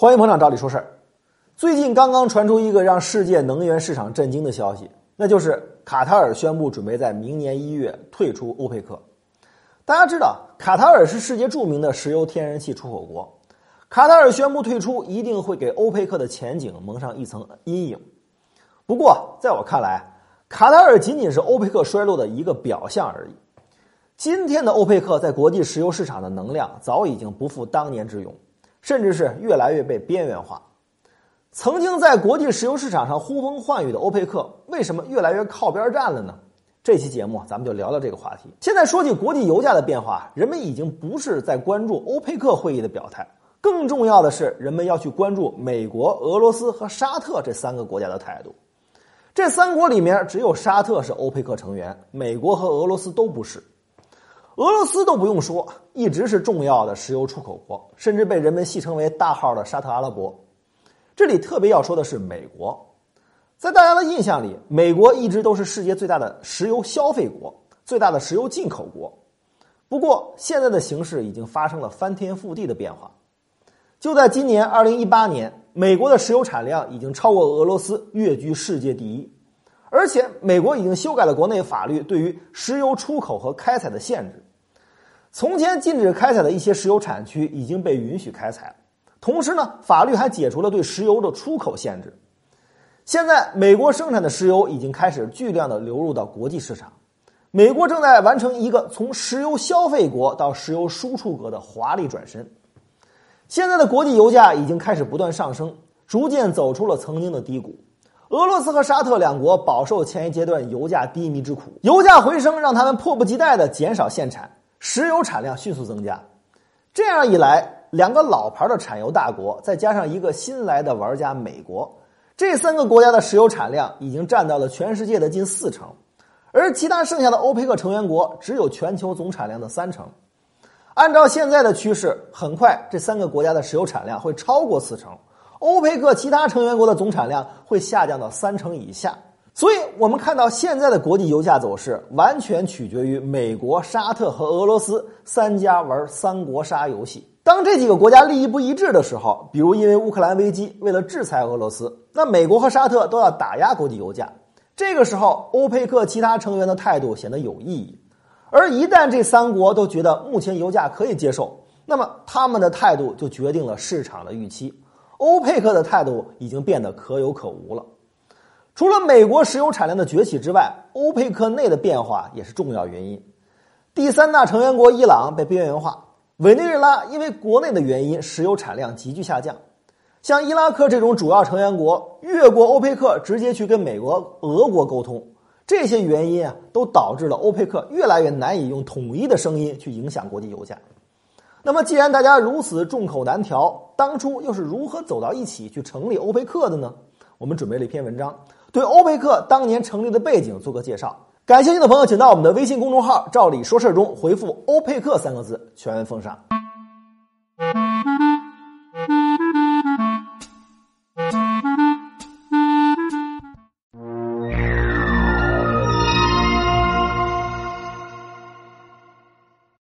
欢迎捧场，照理说事儿。最近刚刚传出一个让世界能源市场震惊的消息，那就是卡塔尔宣布准备在明年一月退出欧佩克。大家知道，卡塔尔是世界著名的石油天然气出口国，卡塔尔宣布退出，一定会给欧佩克的前景蒙上一层阴影。不过，在我看来，卡塔尔仅仅是欧佩克衰落的一个表象而已。今天的欧佩克在国际石油市场的能量早已经不复当年之勇。甚至是越来越被边缘化。曾经在国际石油市场上呼风唤雨的欧佩克，为什么越来越靠边站了呢？这期节目咱们就聊聊这个话题。现在说起国际油价的变化，人们已经不是在关注欧佩克会议的表态，更重要的是人们要去关注美国、俄罗斯和沙特这三个国家的态度。这三国里面，只有沙特是欧佩克成员，美国和俄罗斯都不是。俄罗斯都不用说，一直是重要的石油出口国，甚至被人们戏称为“大号”的沙特阿拉伯。这里特别要说的是美国，在大家的印象里，美国一直都是世界最大的石油消费国，最大的石油进口国。不过，现在的形势已经发生了翻天覆地的变化。就在今年二零一八年，美国的石油产量已经超过俄罗斯，跃居世界第一。而且，美国已经修改了国内法律对于石油出口和开采的限制。从前禁止开采的一些石油产区已经被允许开采了，同时呢，法律还解除了对石油的出口限制。现在，美国生产的石油已经开始巨量的流入到国际市场，美国正在完成一个从石油消费国到石油输出国的华丽转身。现在的国际油价已经开始不断上升，逐渐走出了曾经的低谷。俄罗斯和沙特两国饱受前一阶段油价低迷之苦，油价回升让他们迫不及待的减少限产。石油产量迅速增加，这样一来，两个老牌的产油大国，再加上一个新来的玩家美国，这三个国家的石油产量已经占到了全世界的近四成，而其他剩下的欧佩克成员国只有全球总产量的三成。按照现在的趋势，很快这三个国家的石油产量会超过四成，欧佩克其他成员国的总产量会下降到三成以下。所以，我们看到现在的国际油价走势，完全取决于美国、沙特和俄罗斯三家玩三国杀游戏。当这几个国家利益不一致的时候，比如因为乌克兰危机，为了制裁俄罗斯，那美国和沙特都要打压国际油价。这个时候，欧佩克其他成员的态度显得有意义。而一旦这三国都觉得目前油价可以接受，那么他们的态度就决定了市场的预期。欧佩克的态度已经变得可有可无了。除了美国石油产量的崛起之外，欧佩克内的变化也是重要原因。第三大成员国伊朗被边缘化，委内瑞拉因为国内的原因，石油产量急剧下降。像伊拉克这种主要成员国越过欧佩克，直接去跟美国、俄国沟通，这些原因啊，都导致了欧佩克越来越难以用统一的声音去影响国际油价。那么，既然大家如此众口难调，当初又是如何走到一起去成立欧佩克的呢？我们准备了一篇文章。对欧佩克当年成立的背景做个介绍，感兴趣的朋友请到我们的微信公众号“照理说事”中回复“欧佩克”三个字，全文奉上。